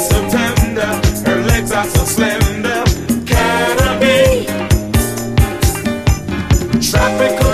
so tender, her legs are so slender. Tropical?